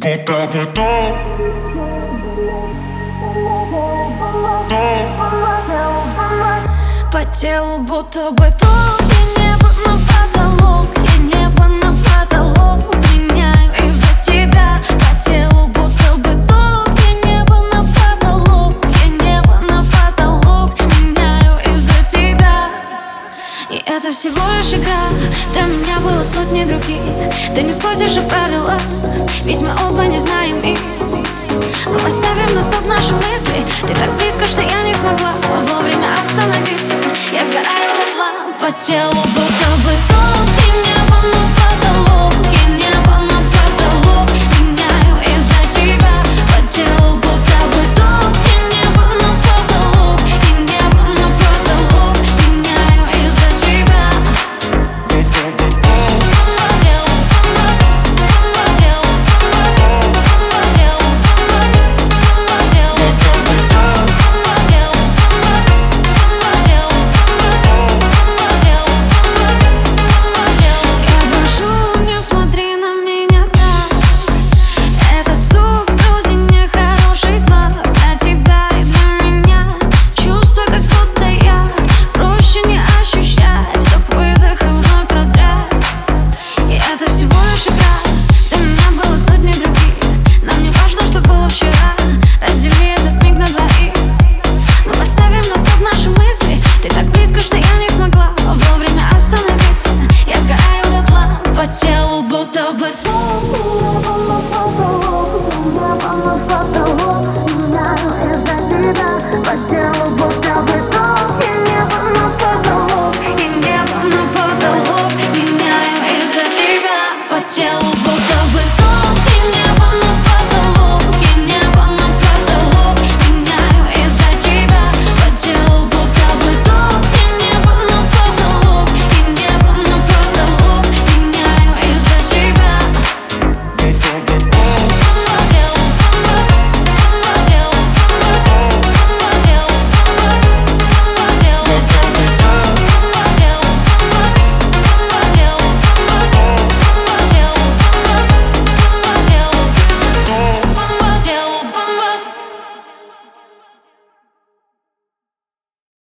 Будто бы то, По телу будто бы ток И небо на потолок И небо на потолок Меняю из-за тебя. По телу будто бы ток И небо на потолок И небо на потолок Меняю из-за тебя. И это всего лишь игра До меня было сотни других Ты не спросишь о правилах По телу будто бы ток чтобы По телу, по